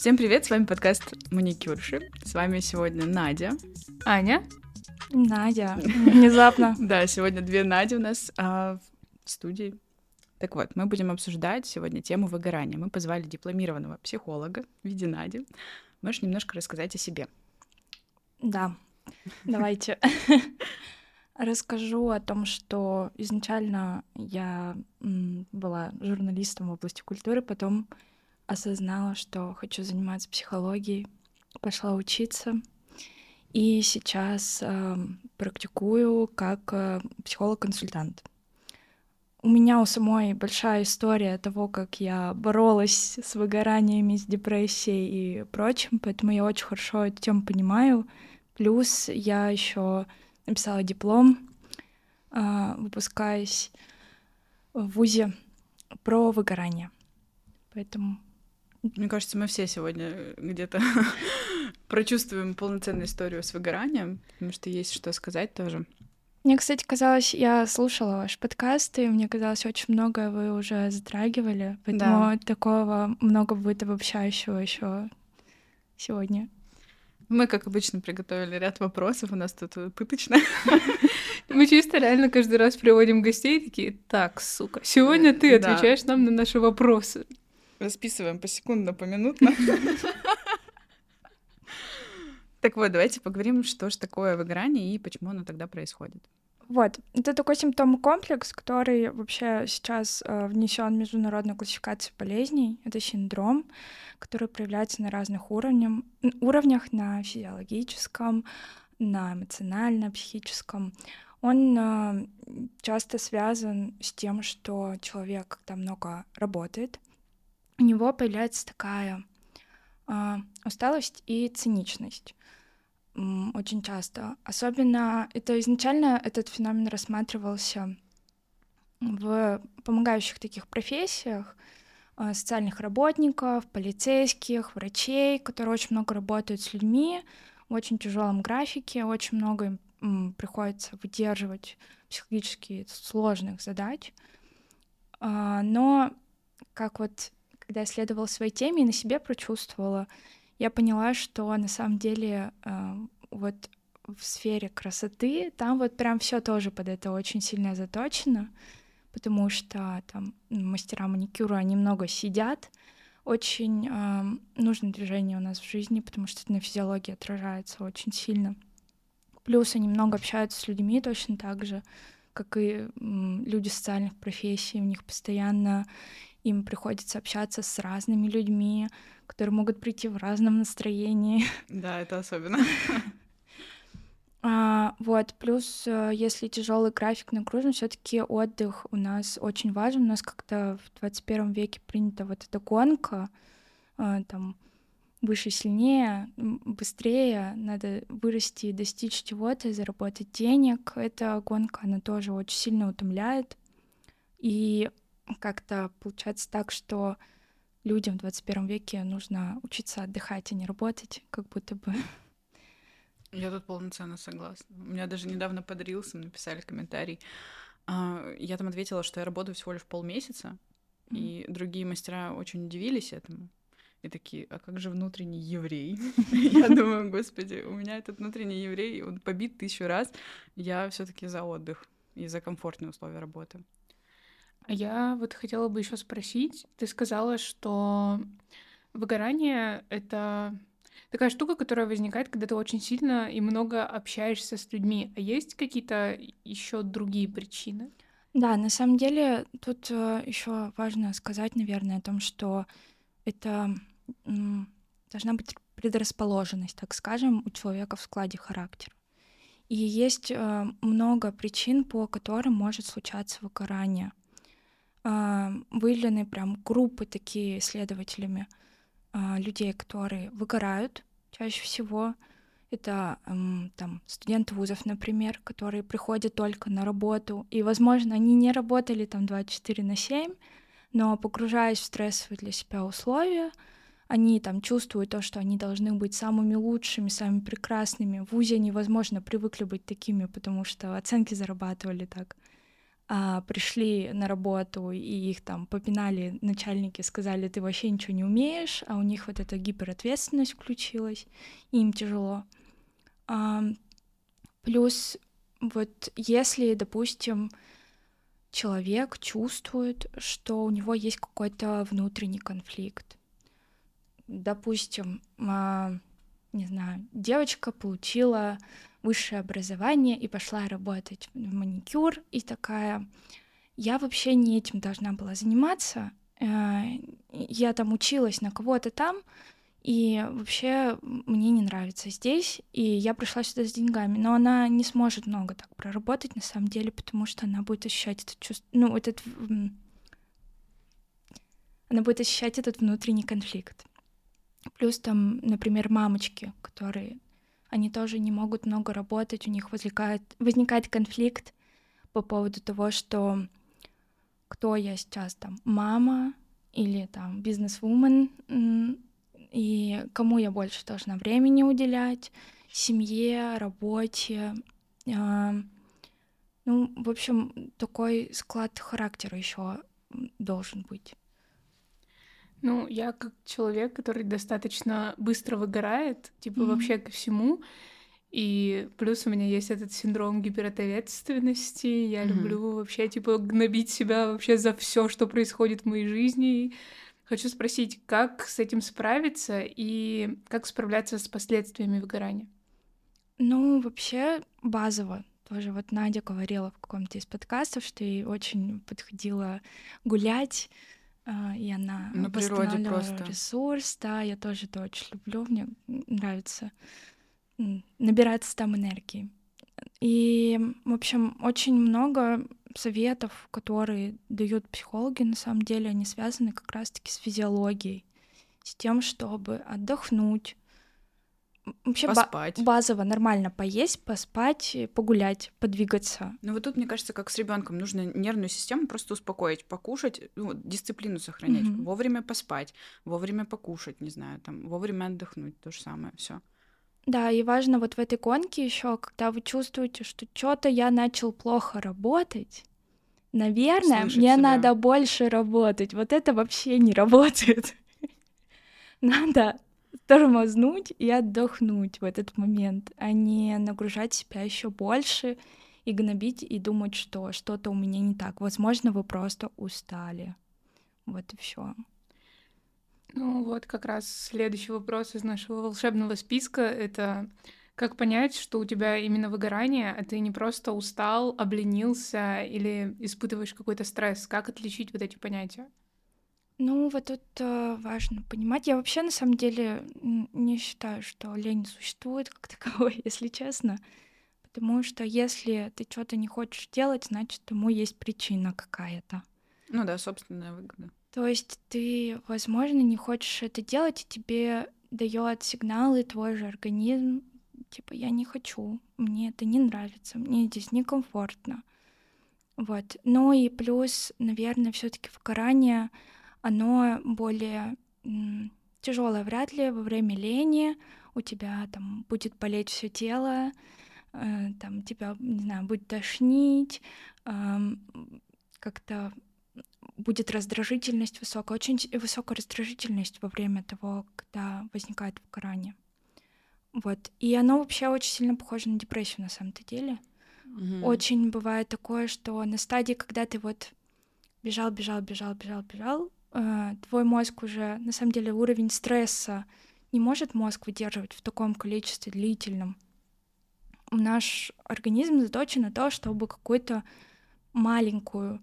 Всем привет, с вами подкаст Маникюрши. С вами сегодня Надя. Аня. Надя. Внезапно. Да, сегодня две Нади у нас а, в студии. Так вот, мы будем обсуждать сегодня тему выгорания. Мы позвали дипломированного психолога в виде Нади. Можешь немножко рассказать о себе? Да, давайте. Расскажу о том, что изначально я была журналистом в области культуры, потом осознала, что хочу заниматься психологией, пошла учиться, и сейчас э, практикую как э, психолог-консультант. У меня у самой большая история того, как я боролась с выгораниями, с депрессией и прочим, поэтому я очень хорошо эту тему понимаю. Плюс я еще написала диплом, э, выпускаясь в ВУЗе про выгорание. Поэтому мне кажется, мы все сегодня э, где-то прочувствуем полноценную историю с выгоранием, потому что есть что сказать тоже. Мне, кстати, казалось, я слушала ваш подкаст, и мне казалось, очень много вы уже затрагивали, поэтому да. такого много будет обобщающего еще сегодня. Мы, как обычно, приготовили ряд вопросов, у нас тут пыточно. Мы чисто реально каждый раз приводим гостей такие, так, сука, сегодня ты отвечаешь нам на наши вопросы. Расписываем посекундно, поминутно. Так вот, давайте поговорим, что же такое выгорание и почему оно тогда происходит. Вот, это такой симптом-комплекс, который вообще сейчас э, внесен в международную классификацию болезней. Это синдром, который проявляется на разных уровнях, уровнях на физиологическом, на эмоциональном, психическом. Он э, часто связан с тем, что человек, когда много работает, у него появляется такая э, усталость и циничность очень часто. Особенно это изначально этот феномен рассматривался в помогающих таких профессиях, э, социальных работников, полицейских, врачей, которые очень много работают с людьми в очень тяжелом графике, очень много им приходится выдерживать психологически сложных задач. А, но как вот когда я следовала своей теме и на себе прочувствовала, я поняла, что на самом деле э, вот в сфере красоты там вот прям все тоже под это очень сильно заточено, потому что там мастера маникюра, они много сидят, очень э, нужно движение у нас в жизни, потому что это на физиологии отражается очень сильно. Плюс они много общаются с людьми точно так же, как и люди социальных профессий, у них постоянно им приходится общаться с разными людьми, которые могут прийти в разном настроении. Да, это особенно. А, вот, плюс, э, если тяжелый график нагружен, все-таки отдых у нас очень важен. У нас как-то в 21 веке принята вот эта гонка, а, там, выше, сильнее, быстрее, надо вырасти и достичь чего-то, заработать денег. Эта гонка, она тоже очень сильно утомляет. И как-то получается так, что людям в 21 веке нужно учиться отдыхать, а не работать, как будто бы. Я тут полноценно согласна. У меня даже недавно под Рилсом написали комментарий. А, я там ответила, что я работаю всего лишь полмесяца, mm-hmm. и другие мастера очень удивились этому. И такие, а как же внутренний еврей? Я думаю, господи, у меня этот внутренний еврей, он побит тысячу раз. Я все таки за отдых и за комфортные условия работы. Я вот хотела бы еще спросить, ты сказала, что выгорание — это такая штука, которая возникает, когда ты очень сильно и много общаешься с людьми. А есть какие-то еще другие причины? Да, на самом деле тут э, еще важно сказать, наверное, о том, что это должна быть предрасположенность, так скажем, у человека в складе характера. И есть э, много причин, по которым может случаться выгорание. Э, выявлены прям группы такие исследователями э, людей, которые выгорают чаще всего. Это там студенты вузов, например, которые приходят только на работу, и, возможно, они не работали там 24 на 7, но погружаясь в стрессовые для себя условия, они там чувствуют то, что они должны быть самыми лучшими, самыми прекрасными. В ВУЗе невозможно привыкли быть такими, потому что оценки зарабатывали так. А, пришли на работу и их там попинали начальники, сказали, ты вообще ничего не умеешь, а у них вот эта гиперответственность включилась, и им тяжело. А, плюс вот если, допустим, человек чувствует, что у него есть какой-то внутренний конфликт, допустим, а, не знаю, девочка получила высшее образование и пошла работать в маникюр, и такая, я вообще не этим должна была заниматься, э, я там училась на кого-то там, и вообще мне не нравится здесь, и я пришла сюда с деньгами, но она не сможет много так проработать на самом деле, потому что она будет ощущать это чувство, ну, этот... Она будет ощущать этот внутренний конфликт. Плюс там, например, мамочки, которые они тоже не могут много работать, у них возникает, возникает конфликт по поводу того, что кто я сейчас там, мама или там бизнес-вумен, и кому я больше должна времени уделять, семье, работе. А, ну, в общем, такой склад характера еще должен быть. Ну, я как человек, который достаточно быстро выгорает, типа mm-hmm. вообще ко всему. И плюс у меня есть этот синдром гиперответственности. Я mm-hmm. люблю вообще, типа, гнобить себя вообще за все, что происходит в моей жизни. Хочу спросить, как с этим справиться и как справляться с последствиями выгорания? Ну, вообще базово. Тоже вот Надя говорила в каком-то из подкастов, что ей очень подходило гулять, и она на природе просто ресурс, да, я тоже это очень люблю, мне нравится набираться там энергии. И, в общем, очень много советов, которые дают психологи, на самом деле, они связаны как раз-таки с физиологией, с тем, чтобы отдохнуть, Вообще поспать. Ба- базово нормально поесть, поспать, погулять, подвигаться. Ну вот тут, мне кажется, как с ребенком, нужно нервную систему просто успокоить, покушать, ну, дисциплину сохранять, mm-hmm. вовремя поспать, вовремя покушать, не знаю, там, вовремя отдохнуть, то же самое, все. Да, и важно вот в этой гонке еще, когда вы чувствуете, что что-то я начал плохо работать, наверное, Слышать мне себя. надо больше работать. Вот это вообще не работает. Надо тормознуть и отдохнуть в этот момент, а не нагружать себя еще больше и гнобить и думать, что что-то у меня не так. Возможно, вы просто устали. Вот и все. Ну вот как раз следующий вопрос из нашего волшебного списка — это как понять, что у тебя именно выгорание, а ты не просто устал, обленился или испытываешь какой-то стресс? Как отличить вот эти понятия? Ну, вот тут э, важно понимать. Я вообще на самом деле не считаю, что лень существует как таковой, если честно. Потому что если ты что-то не хочешь делать, значит, тому есть причина какая-то. Ну да, собственная выгода. То есть ты, возможно, не хочешь это делать, и тебе дает сигналы твой же организм, типа, я не хочу, мне это не нравится, мне здесь некомфортно. Вот. Ну и плюс, наверное, все-таки выгорание — оно более тяжелое. Вряд ли во время лени у тебя там будет болеть все тело, э, там тебя, не знаю, будет тошнить, э, как-то будет раздражительность высокая, очень высокая раздражительность во время того, когда возникает выгорание. Вот. И оно вообще очень сильно похоже на депрессию на самом-то деле. Mm-hmm. Очень бывает такое, что на стадии, когда ты вот бежал, бежал, бежал, бежал, бежал, э, твой мозг уже, на самом деле, уровень стресса не может мозг выдерживать в таком количестве длительном. Наш организм заточен на то, чтобы какую-то маленькую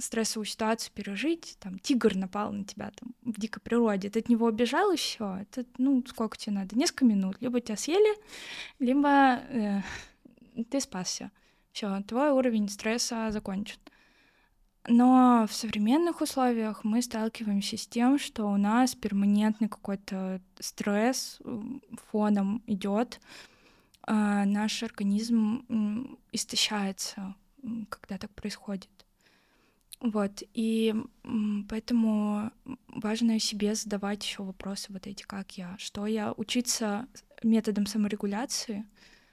стрессовую ситуацию пережить, там тигр напал на тебя там в дикой природе, ты от него убежал и все, это ну сколько тебе надо, несколько минут, либо тебя съели, либо э, ты спасся, все, твой уровень стресса закончен. Но в современных условиях мы сталкиваемся с тем, что у нас перманентный какой-то стресс фоном идет, а наш организм истощается, когда так происходит. Вот, и поэтому важно себе задавать еще вопросы вот эти, как я, что я, учиться методом саморегуляции,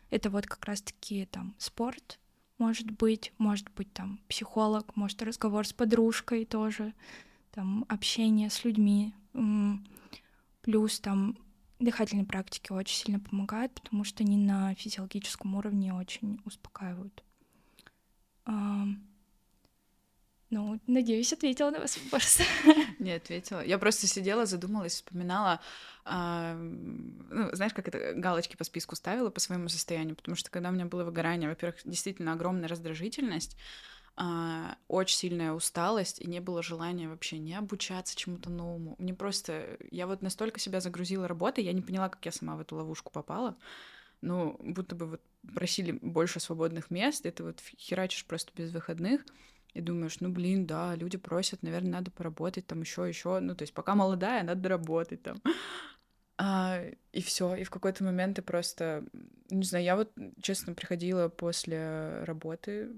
это вот как раз-таки там спорт, может быть, может быть там психолог, может разговор с подружкой тоже, там общение с людьми, плюс там дыхательные практики очень сильно помогают, потому что они на физиологическом уровне очень успокаивают. Ну, надеюсь, ответила на ваш вопрос. Не ответила. Я просто сидела, задумалась, вспоминала, э, ну, знаешь, как это галочки по списку ставила по своему состоянию, потому что когда у меня было выгорание, во-первых, действительно огромная раздражительность, э, очень сильная усталость, и не было желания вообще не обучаться чему-то новому. Мне просто... Я вот настолько себя загрузила работой, я не поняла, как я сама в эту ловушку попала. Ну, будто бы вот просили больше свободных мест, и ты вот херачишь просто без выходных и думаешь, ну блин, да, люди просят, наверное, надо поработать там еще, еще, ну то есть пока молодая, надо доработать там. А, и все, и в какой-то момент ты просто, не знаю, я вот, честно, приходила после работы,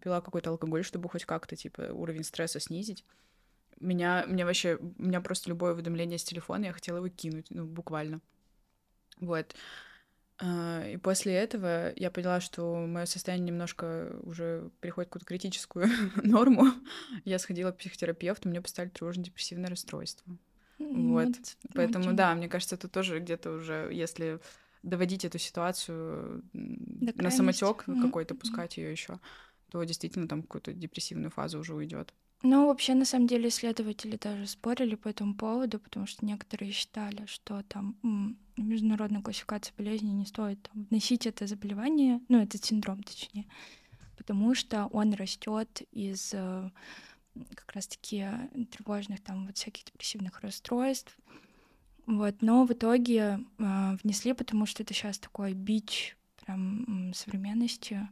пила какой-то алкоголь, чтобы хоть как-то, типа, уровень стресса снизить. Меня, меня вообще, у меня просто любое уведомление с телефона, я хотела его кинуть, ну, буквально. Вот. А, и после этого я поняла, что мое состояние немножко уже переходит в какую-то критическую норму. Я сходила к психотерапевту, мне поставили тревожно-депрессивное расстройство. Вот. вот. Поэтому, очень. да, мне кажется, это тоже где-то уже, если доводить эту ситуацию До на самотек какой-то, пускать ее еще, то действительно там какую-то депрессивную фазу уже уйдет. Ну, вообще, на самом деле, исследователи даже спорили по этому поводу, потому что некоторые считали, что там международная классификация болезней не стоит там, вносить это заболевание, ну, этот синдром, точнее, потому что он растет из э, как раз-таки тревожных там вот всяких депрессивных расстройств. Вот, но в итоге э, внесли, потому что это сейчас такой бич прям современности,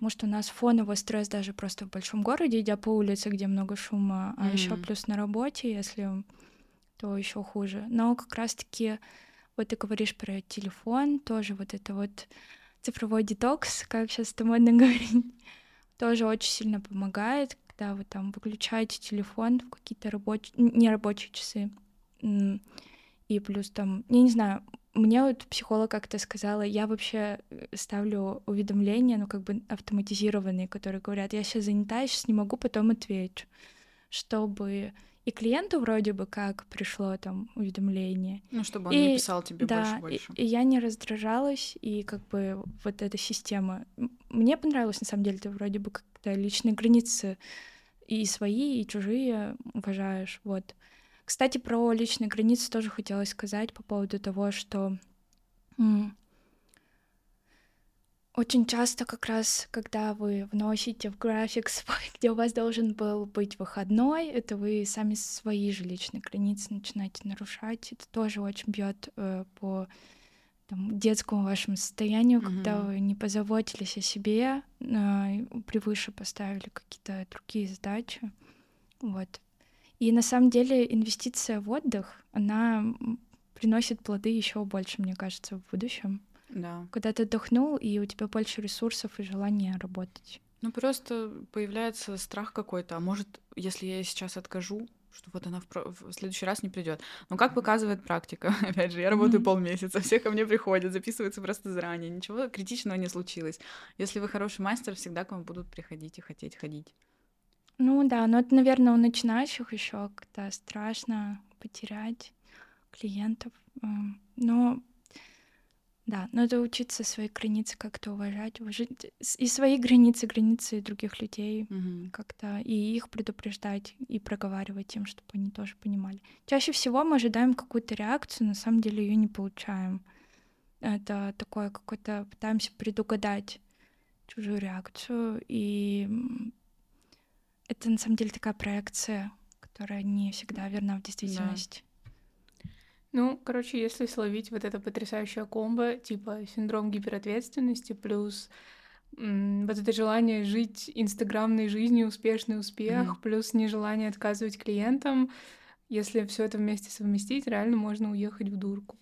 потому что у нас фоновый стресс даже просто в большом городе, идя по улице, где много шума, а mm-hmm. еще плюс на работе, если то еще хуже. Но как раз-таки вот ты говоришь про телефон, тоже вот это вот цифровой детокс, как сейчас это модно говорить, тоже очень сильно помогает, когда вы там выключаете телефон в какие-то рабочие, нерабочие часы. И плюс там, я не знаю, мне вот психолог как-то сказала, я вообще э, ставлю уведомления, ну, как бы автоматизированные, которые говорят, я сейчас занята, я сейчас не могу, потом отвечу, чтобы и клиенту вроде бы как пришло там уведомление. Ну, чтобы он и, не писал тебе да, больше-больше. И, и я не раздражалась, и как бы вот эта система... Мне понравилось, на самом деле, ты вроде бы как-то личные границы и свои, и чужие уважаешь, вот. Кстати, про личные границы тоже хотелось сказать по поводу того, что очень часто как раз, когда вы вносите в график свой, где у вас должен был быть выходной, это вы сами свои же личные границы начинаете нарушать. Это тоже очень бьет э, по там, детскому вашему состоянию, mm-hmm. когда вы не позаботились о себе, э, превыше поставили какие-то другие задачи. Вот. И на самом деле инвестиция в отдых, она приносит плоды еще больше, мне кажется, в будущем. Да. Когда ты отдохнул, и у тебя больше ресурсов и желания работать. Ну просто появляется страх какой-то. А может, если я сейчас откажу, что вот она в, про... в следующий раз не придет. Но как показывает практика, опять же, я работаю mm-hmm. полмесяца, все ко мне приходят, записываются просто заранее, ничего критичного не случилось. Если вы хороший мастер, всегда к вам будут приходить и хотеть ходить. Ну да, но это, наверное, у начинающих еще как-то страшно потерять клиентов. Эм, но да, надо учиться свои границы как-то уважать, уважать и свои границы, границы других людей угу. как-то, и их предупреждать, и проговаривать им, чтобы они тоже понимали. Чаще всего мы ожидаем какую-то реакцию, на самом деле ее не получаем. Это такое какое-то, пытаемся предугадать чужую реакцию, и это на самом деле такая проекция, которая не всегда верна в действительности. Да. Ну, короче, если словить вот это потрясающее комбо, типа синдром гиперответственности плюс вот это желание жить инстаграмной жизнью, успешный успех, mm. плюс нежелание отказывать клиентам, если все это вместе совместить, реально можно уехать в дурку.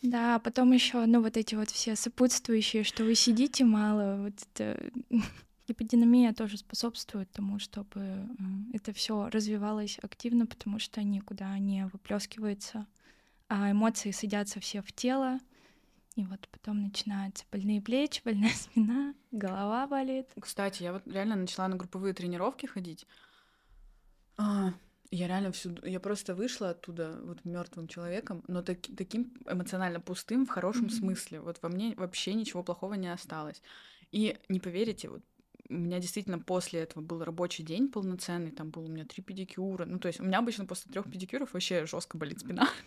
Да, потом еще, ну, вот эти вот все сопутствующие, что вы сидите мало, вот это Гиподинамия тоже способствует тому, чтобы это все развивалось активно, потому что никуда не выплескивается, а эмоции садятся все в тело, И вот потом начинаются больные плечи, больная спина, голова болит. Кстати, я вот реально начала на групповые тренировки ходить. А, я реально всю... Я просто вышла оттуда вот мертвым человеком, но так, таким эмоционально пустым в хорошем mm-hmm. смысле. Вот во мне вообще ничего плохого не осталось. И не поверите, вот у меня действительно после этого был рабочий день полноценный, там было у меня три педикюра. Ну, то есть у меня обычно после трех педикюров вообще жестко болит спина.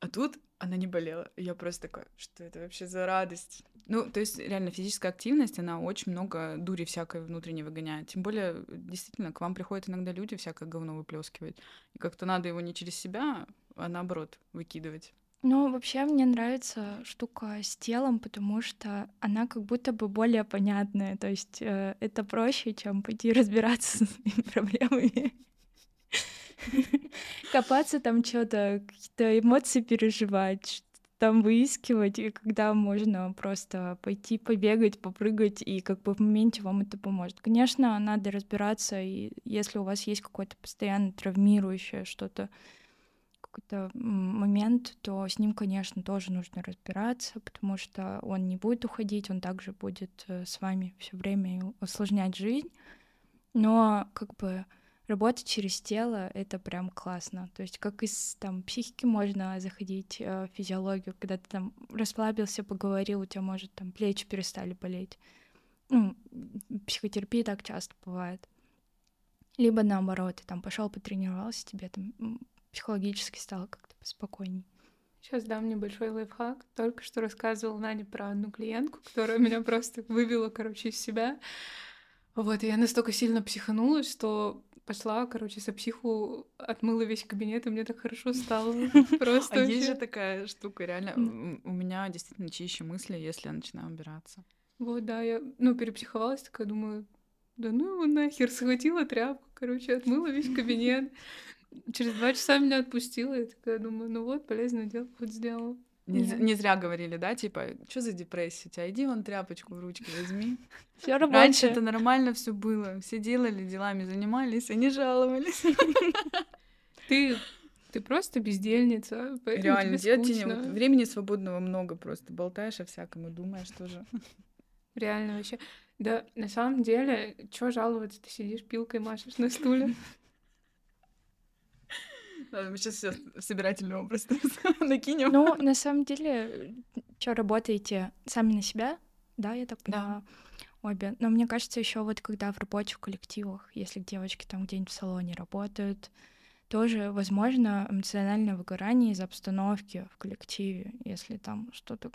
А тут она не болела. Я просто такая, что это вообще за радость? Ну, то есть реально физическая активность, она очень много дури всякой внутренней выгоняет. Тем более, действительно, к вам приходят иногда люди всякое говно выплескивать. И как-то надо его не через себя, а наоборот выкидывать. Ну, вообще мне нравится штука с телом, потому что она как будто бы более понятная. То есть э, это проще, чем пойти разбираться с своими проблемами. Копаться там что-то, какие-то эмоции переживать, там выискивать, и когда можно просто пойти побегать, попрыгать, и как бы в моменте вам это поможет. Конечно, надо разбираться, и если у вас есть какое-то постоянно травмирующее что-то, какой-то момент, то с ним, конечно, тоже нужно разбираться, потому что он не будет уходить, он также будет э, с вами все время усложнять жизнь. Но как бы работать через тело — это прям классно. То есть как из там психики можно заходить э, в физиологию, когда ты там расслабился, поговорил, у тебя, может, там плечи перестали болеть. Ну, психотерапии так часто бывает. Либо наоборот, ты там пошел потренировался, тебе там психологически стало как-то поспокойней. Сейчас дам небольшой лайфхак. Только что рассказывала Надя про одну клиентку, которая меня просто вывела, короче, из себя. Вот, и я настолько сильно психанулась, что пошла, короче, со психу отмыла весь кабинет, и мне так хорошо стало. Просто. А есть же такая штука, реально. У меня действительно чище мысли, если я начинаю убираться. Вот, да, я, ну, перепсиховалась, такая, думаю, да ну его нахер, схватила тряпку, короче, отмыла весь кабинет. Через два часа меня отпустила, и такая думаю, ну вот, полезное дело хоть сделала. Не, не зря говорили, да, типа, что за депрессия у тебя? Иди вон тряпочку в ручки возьми. Все Раньше это нормально все было. Все делали, делами занимались, и не жаловались. Ты ты просто бездельница. Реально, тебе времени свободного много просто. Болтаешь о всяком и думаешь тоже. Реально вообще. Да, на самом деле, чё жаловаться? Ты сидишь, пилкой машешь на стуле. Сейчас все собирательный образ накинем. Ну, на самом деле, что работаете сами на себя, да, я так понимаю, да. обе. Но мне кажется, еще вот когда в рабочих коллективах, если девочки там где-нибудь в салоне работают, тоже возможно эмоциональное выгорание из обстановки в коллективе, если там что-то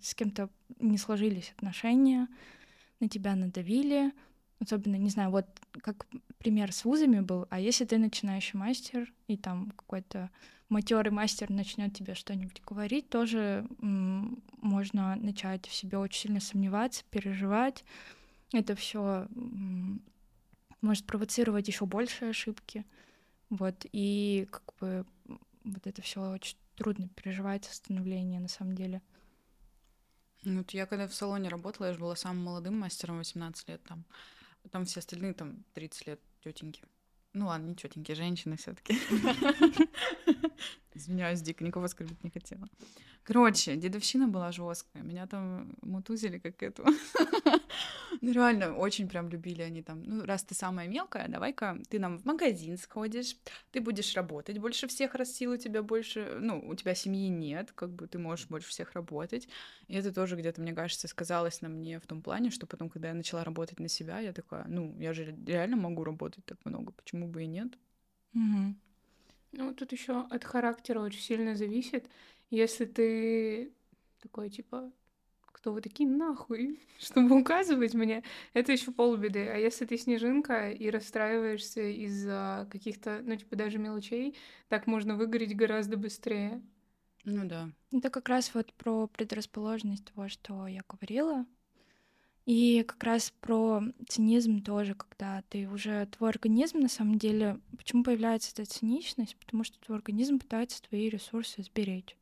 с кем-то не сложились отношения, на тебя надавили, особенно, не знаю, вот как пример с вузами был, а если ты начинающий мастер, и там какой-то матерый мастер начнет тебе что-нибудь говорить, тоже м- можно начать в себе очень сильно сомневаться, переживать. Это все может провоцировать еще больше ошибки. Вот, и как бы вот это все очень трудно переживать становление на самом деле. Ну, вот я когда в салоне работала, я же была самым молодым мастером, 18 лет там. Там все остальные там 30 лет тетеньки. Ну ладно, не тетеньки, женщины все-таки. Извиняюсь, дико, никого оскорбить не хотела. Короче, дедовщина была жесткая. Меня там мутузили как эту. ну, реально, очень прям любили они там. Ну, раз ты самая мелкая, давай-ка ты нам в магазин сходишь, ты будешь работать больше всех, раз сил у тебя больше, ну, у тебя семьи нет, как бы ты можешь больше всех работать. И это тоже где-то, мне кажется, сказалось на мне в том плане, что потом, когда я начала работать на себя, я такая, ну, я же реально могу работать так много, почему бы и нет? Угу. Ну, тут еще от характера очень сильно зависит. Если ты такой, типа, кто вы такие нахуй, чтобы указывать мне, это еще полбеды. А если ты снежинка и расстраиваешься из-за каких-то, ну, типа, даже мелочей, так можно выгореть гораздо быстрее. Ну да. Это как раз вот про предрасположенность того, что я говорила. И как раз про цинизм тоже, когда ты уже твой организм на самом деле, почему появляется эта циничность? Потому что твой организм пытается твои ресурсы сберечь.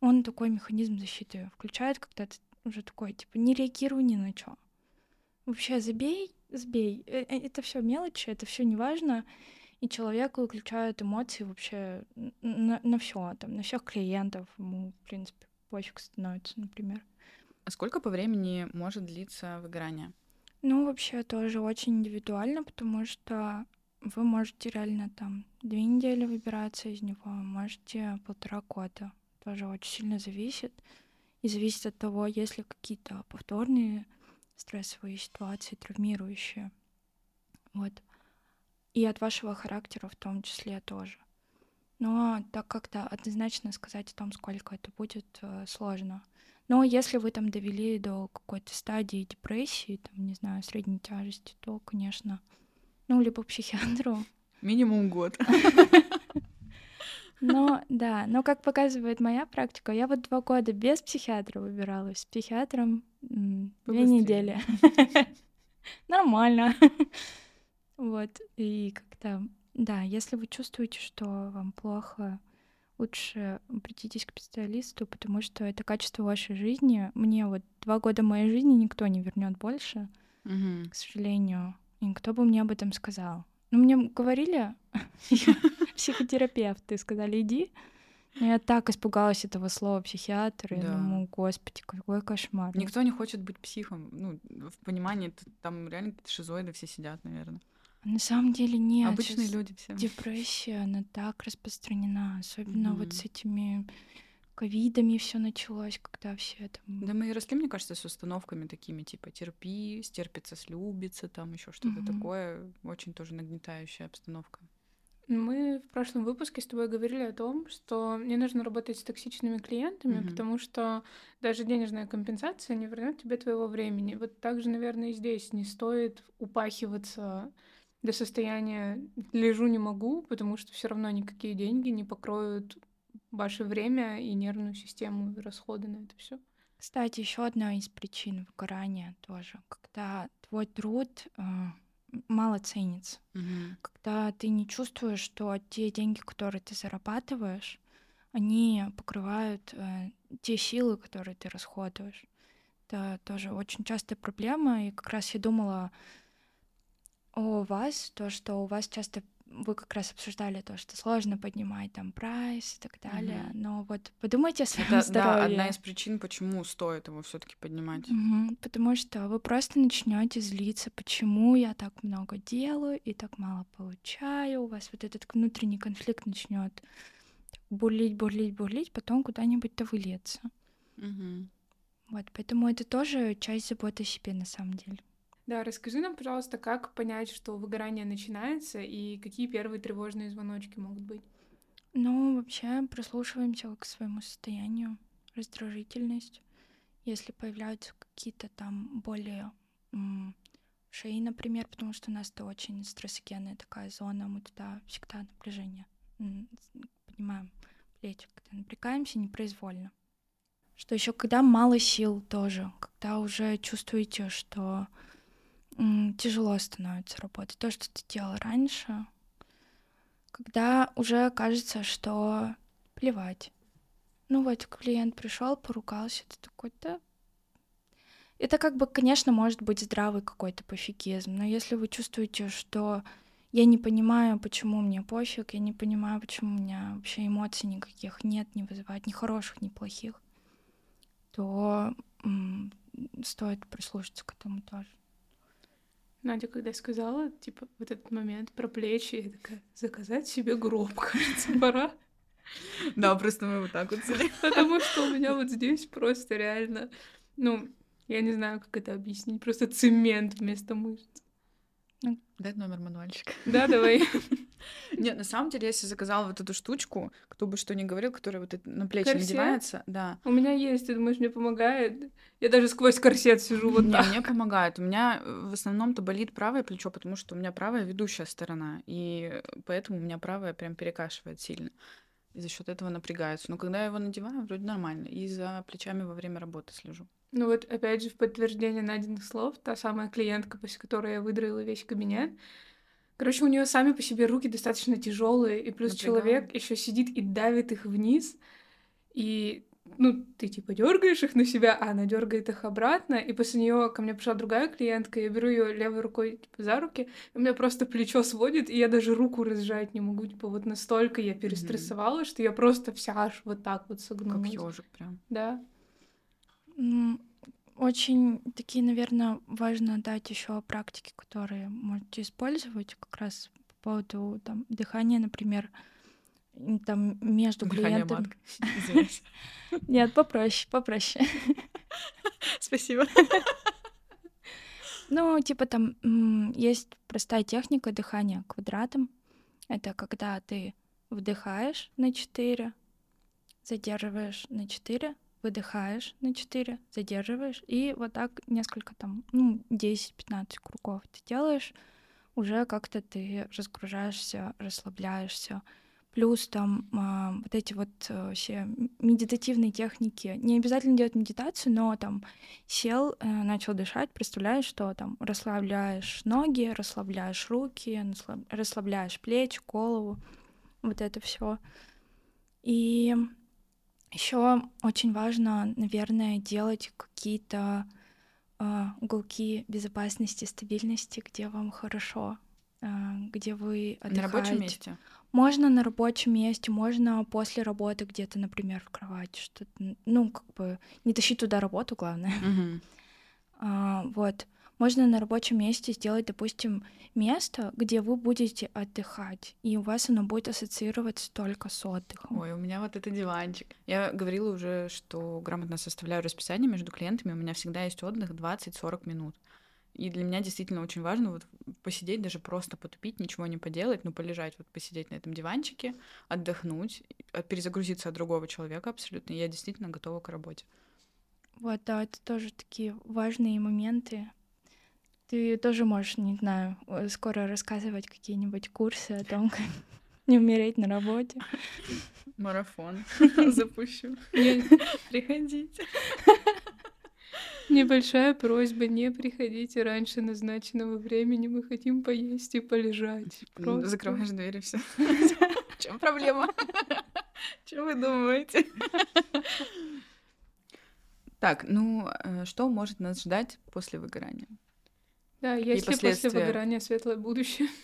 Он такой механизм защиты включает, когда ты уже такой, типа, не реагируй ни на что. Вообще забей, сбей. Э, э, это все мелочи, это все неважно. И человек выключает эмоции вообще на, на все, там, на всех клиентов. Ему, в принципе, пофиг становится, например. А сколько по времени может длиться выгорание? Ну, вообще тоже очень индивидуально, потому что вы можете реально там две недели выбираться из него, можете полтора года. Тоже очень сильно зависит. И зависит от того, есть ли какие-то повторные стрессовые ситуации, травмирующие. Вот. И от вашего характера в том числе тоже. Но так как-то однозначно сказать о том, сколько это будет, э, сложно. Но если вы там довели до какой-то стадии депрессии, там, не знаю, средней тяжести, то, конечно, ну, либо психиатру. Минимум год. Но, да, но как показывает моя практика, я вот два года без психиатра выбиралась, с психиатром две недели. Нормально. Вот, и как-то, да, если вы чувствуете, что вам плохо, лучше обратитесь к специалисту, потому что это качество вашей жизни. Мне вот два года моей жизни никто не вернет больше, Мгм. к сожалению. И никто бы мне об этом сказал. Ну, мне говорили, психотерапевты сказали, иди. Я так испугалась этого слова психиатр. Я Да. думаю, господи, какой кошмар. Никто не хочет быть психом. Ну, в понимании, там реально шизоиды все сидят, наверное. На самом деле нет. Обычные Щас люди все. Депрессия, она так распространена, особенно вот Мгм. с этими ковидами все началось, когда все там... Да мы и росли, мне кажется, с установками такими, типа терпи, стерпится, слюбится, там еще что-то Мгм. такое. Очень тоже нагнетающая обстановка. Мы в прошлом выпуске с тобой говорили о том, что не нужно работать с токсичными клиентами, Мгм. потому что даже денежная компенсация не вернет тебе твоего времени. Вот так же, наверное, и здесь не стоит упахиваться до состояния лежу не могу, потому что все равно никакие деньги не покроют ваше время и нервную систему, и расходы на это все. Кстати, еще одна из причин выгорания тоже, когда твой труд э, мало ценится, когда ты не чувствуешь, что те деньги, которые ты зарабатываешь, они покрывают э, те силы, которые ты расходуешь. Это тоже очень частая проблема, и как раз я думала о вас, то, что у вас часто вы как раз обсуждали то, что сложно поднимать там прайс и так далее. Мгм. Но вот подумайте о своем Это, здоровье. да, одна из причин, почему стоит его все-таки поднимать. Мгм, Потому что вы просто начнете злиться, почему я так много делаю и так мало получаю. У вас вот этот внутренний конфликт начнет бурлить, бурлить, бурлить, потом куда-нибудь-то выльется. Мгм. Вот, поэтому это тоже часть заботы о себе на самом деле. Да, расскажи нам, пожалуйста, как понять, что выгорание начинается, и какие первые тревожные звоночки могут быть. Ну, вообще прислушиваемся к своему состоянию, раздражительность. Если появляются какие-то там более шее, например, потому что у нас это очень стрессогенная такая зона, мы туда всегда напряжение м, с- поднимаем плечи, когда напрягаемся непроизвольно. Что еще, когда мало сил тоже, когда уже чувствуете, что тяжело становится работать, то, что ты делал раньше, когда уже кажется, что плевать. Ну вот, клиент пришел, поругался, ты такой, да. Это как бы, конечно, может быть здравый какой-то пофигизм, но если вы чувствуете, что я не понимаю, почему мне пофиг, я не понимаю, почему у меня вообще эмоций никаких нет, не вызывает ни хороших, ни плохих, то м, стоит прислушаться к этому тоже. Надя, когда сказала, типа, вот этот момент про плечи, я такая, заказать себе гроб, кажется, пора. Да, просто мы вот так вот. Потому что у меня вот здесь просто реально, ну, я не знаю, как это объяснить, просто цемент вместо мышц. Дай номер мануальщика. Да, давай. Нет, на самом деле, если заказала вот эту штучку, кто бы что ни говорил, которая вот на плечи Корсет? надевается, да. У меня есть, ты думаешь, мне помогает? Я даже сквозь корсет сижу вот Не, так. мне помогает. У меня э, в основном-то болит правое плечо, потому что у меня правая ведущая сторона, и поэтому у меня правая прям перекашивает сильно. И за счет этого напрягается. Но когда я его надеваю, вроде нормально. И за плечами во время работы слежу. Ну вот, опять же, в подтверждение Надиных слов, та самая клиентка, после которой я выдроила весь кабинет, короче, у нее сами по себе руки достаточно тяжелые, и плюс Напрягает. человек еще сидит и давит их вниз, и ну, ты типа дергаешь их на себя, а она дергает их обратно, и после нее ко мне пришла другая клиентка, я беру ее левой рукой типа, за руки, и у меня просто плечо сводит, и я даже руку разжать не могу, типа вот настолько я перестрессовала, mm-hmm. что я просто вся аж вот так вот согнулась. Как ежик прям. Да. Очень такие, наверное, важно дать еще практики, которые можете использовать как раз по поводу там, дыхания, например, там между Дыхание клиентом. Нет, попроще, попроще. Спасибо. Ну, типа там есть простая техника дыхания квадратом. Это когда ты вдыхаешь на 4, задерживаешь на 4, выдыхаешь на 4, задерживаешь, и вот так несколько там, ну, 10-15 кругов ты делаешь, уже как-то ты разгружаешься, расслабляешься. Плюс там а, вот эти вот а, все медитативные техники. Не обязательно делать медитацию, но там сел, а, начал дышать, представляешь, что там расслабляешь ноги, расслабляешь руки, расслабляешь плечи, голову, вот это все. И еще очень важно, наверное, делать какие-то э, уголки безопасности, стабильности, где вам хорошо, э, где вы отдыхаете. На рабочем месте? Можно на рабочем месте, можно после работы где-то, например, в кровати, что-то, ну, как бы не тащить туда работу, главное. Uh-huh. А, вот. Можно на рабочем месте сделать, допустим, место, где вы будете отдыхать, и у вас оно будет ассоциироваться только с отдыхом. Ой, у меня вот это диванчик. Я говорила уже, что грамотно составляю расписание между клиентами, у меня всегда есть отдых 20-40 минут. И для меня действительно очень важно вот посидеть, даже просто потупить, ничего не поделать, но полежать, вот посидеть на этом диванчике, отдохнуть, перезагрузиться от другого человека абсолютно. И я действительно готова к работе. Вот, да, это тоже такие важные моменты, ты тоже можешь, не знаю, скоро рассказывать какие-нибудь курсы о том, как не умереть на работе. Марафон запущу. Приходите. Небольшая просьба, не приходите раньше назначенного времени, мы хотим поесть и полежать. Просто. Закрываешь дверь и все. В чем проблема? Что вы думаете? Так, ну э, что может нас ждать после выгорания? Да, есть ли после выгорания светлое будущее?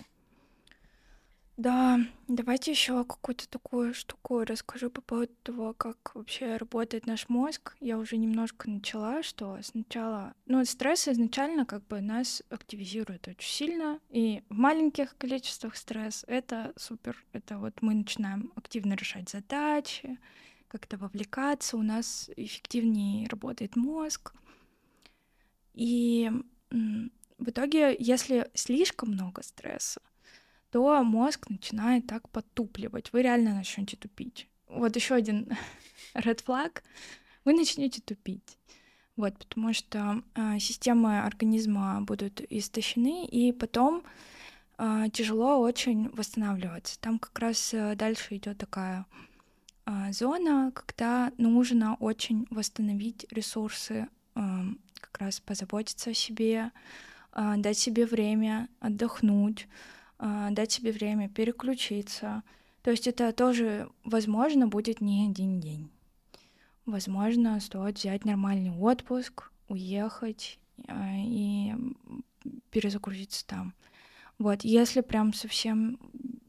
Да, давайте еще какую-то такую штуку расскажу по поводу того, как вообще работает наш мозг. Я уже немножко начала, что сначала, ну, стресс изначально как бы нас активизирует очень сильно, и в маленьких количествах стресс — это супер. Это вот мы начинаем активно решать задачи, как-то вовлекаться, у нас эффективнее работает мозг. И в итоге, если слишком много стресса, то мозг начинает так подтупливать. Вы реально начнете тупить. Вот еще один red flag. Вы начнете тупить. Вот, потому что э, системы организма будут истощены, и потом э, тяжело очень восстанавливаться. Там как раз э, дальше идет такая э, зона, когда нужно очень восстановить ресурсы, э, как раз позаботиться о себе, дать себе время отдохнуть, а, дать себе время переключиться. То есть это тоже, возможно, будет не один день. Возможно, стоит взять нормальный отпуск, уехать а, и перезагрузиться там. Вот, если прям совсем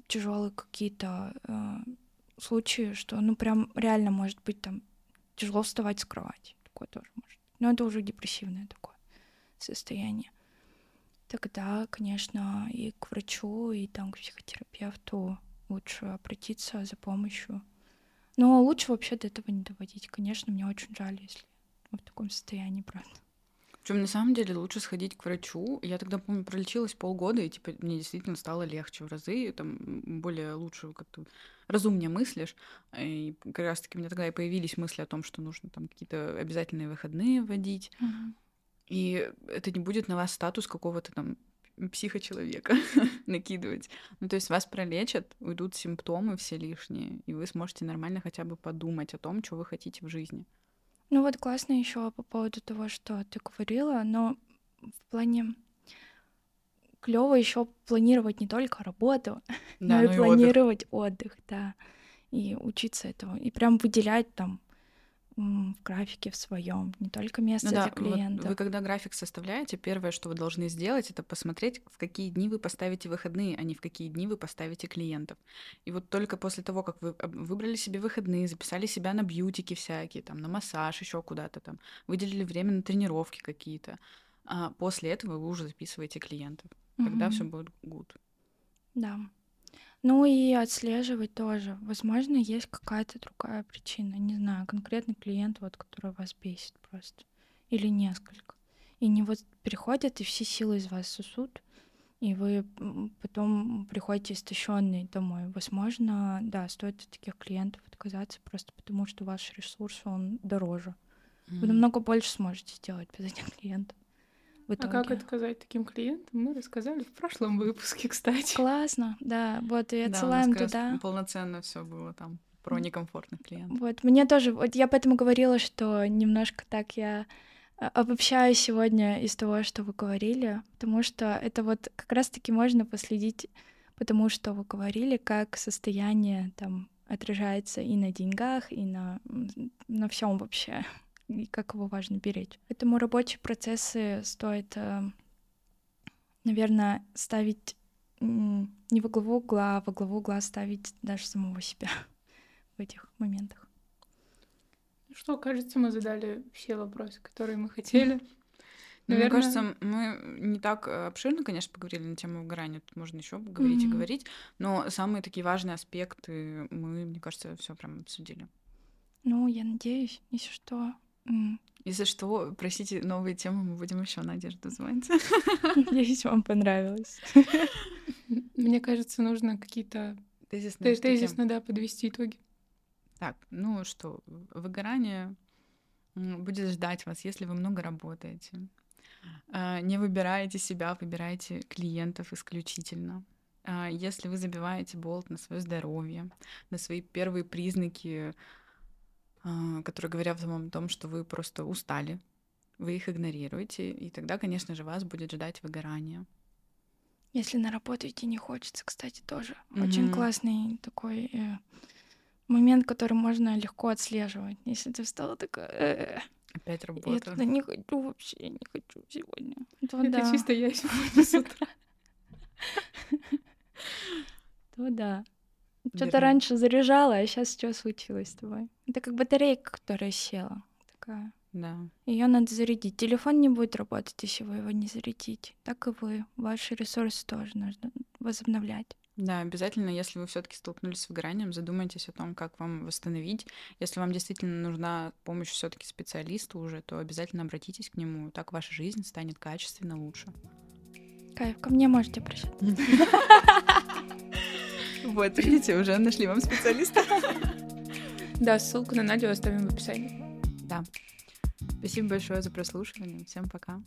тяжелые какие-то э, случаи, что ну прям реально может быть там тяжело вставать с кровати, такое тоже может. Но это уже депрессивное такое состояние тогда, конечно, и к врачу, и там к психотерапевту лучше обратиться за помощью. Но лучше вообще до этого не доводить. Конечно, мне очень жаль, если в таком состоянии, правда. Причем на самом деле лучше сходить к врачу. Я тогда, помню, пролечилась полгода, и типа мне действительно стало легче в разы, там более лучше как-то разумнее мыслишь. И как раз-таки у меня тогда и появились мысли о том, что нужно там какие-то обязательные выходные вводить. Uh-huh. И это не будет на вас статус какого-то там психочеловека накидывать. Ну, то есть вас пролечат, уйдут симптомы все лишние, и вы сможете нормально хотя бы подумать о том, что вы хотите в жизни. Ну вот классно еще по поводу того, что ты говорила, но в плане клево еще планировать не только работу, да, но, но и планировать отдых. отдых, да, и учиться этому, и прям выделять там в графике в своем, не только место Ну для да, вот клиентов. вы когда график составляете, первое, что вы должны сделать, это посмотреть, в какие дни вы поставите выходные, а не в какие дни вы поставите клиентов. И вот только после того, как вы выбрали себе выходные, записали себя на бьютики всякие, там, на массаж, еще куда-то там, выделили время на тренировки какие-то, а после этого вы уже записываете клиентов. Тогда Мгм. все будет good. Да. Ну и отслеживать тоже. Возможно, есть какая-то другая причина. Не знаю, конкретный клиент, вот, который вас бесит просто. Или несколько. И не вот приходят и все силы из вас сосут, и вы потом приходите истощенные домой. Возможно, да, стоит от таких клиентов отказаться просто потому, что ваш ресурс, он дороже. Вы Мгм. намного больше сможете сделать без этих клиентов. В А как итоге. отказать таким клиентам, мы рассказали в прошлом выпуске, кстати. Классно, да. Вот, и Да, отсылаем раз туда. полноценно все было там про некомфортных клиентов. Вот, мне тоже, вот я поэтому говорила, что немножко так я а, обобщаю сегодня из того, что вы говорили, потому что это вот как раз-таки можно последить потому что вы говорили, как состояние там отражается и на деньгах, и на, на всем вообще, и как его важно беречь. Поэтому рабочие процессы стоит, наверное, ставить не во главу угла, а во главу угла ставить даже самого себя в этих моментах. Ну что, кажется, мы задали все вопросы, которые мы хотели. Ну, Мне Наверное- кажется, мы не так э, обширно, конечно, поговорили на тему выгорания. Тут можно еще говорить и Мгм. говорить, но самые такие важные аспекты мы, мне кажется, все прям обсудили. Ну, я надеюсь, если что. М, Если что, просите новые темы, мы будем еще Надежду звонить. Надеюсь, вам понравилось. Мне кажется, нужно какие-то Тезисные те- штуки. тезисно, да, подвести итоги. Так, ну что, выгорание будет ждать вас, если вы много работаете. А, Не выбираете себя, выбираете клиентов исключительно. А, Если вы забиваете болт на свое здоровье, на свои первые признаки, которые говорят вам о том, что вы просто устали, вы их игнорируете, и тогда, конечно же, вас будет ждать выгорание. Если на работу идти не хочется, кстати, тоже очень Мгм. классный такой э, момент, который можно легко отслеживать. Если ты встала такая, «Э, Опять я работа. туда не хочу вообще, я не хочу сегодня. То Это да, чисто я сегодня с утра. то да. Что-то раньше заряжала, а сейчас что случилось с тобой? Это как батарейка, которая села. Такая. Да. Ее надо зарядить. Телефон не будет работать, если вы его не зарядите. Так и вы. Ваши ресурсы тоже нужно возобновлять. Да, обязательно, если вы все-таки столкнулись с выгоранием, задумайтесь о том, как вам восстановить. Если вам действительно нужна помощь все-таки специалиста уже, то обязательно обратитесь к нему. Так ваша жизнь станет качественно лучше. Кайф, ко мне можете обращаться. Вот, видите, уже нашли вам специалиста. Да, ссылку на Надю оставим в описании. Да. Спасибо большое за прослушивание. Всем пока.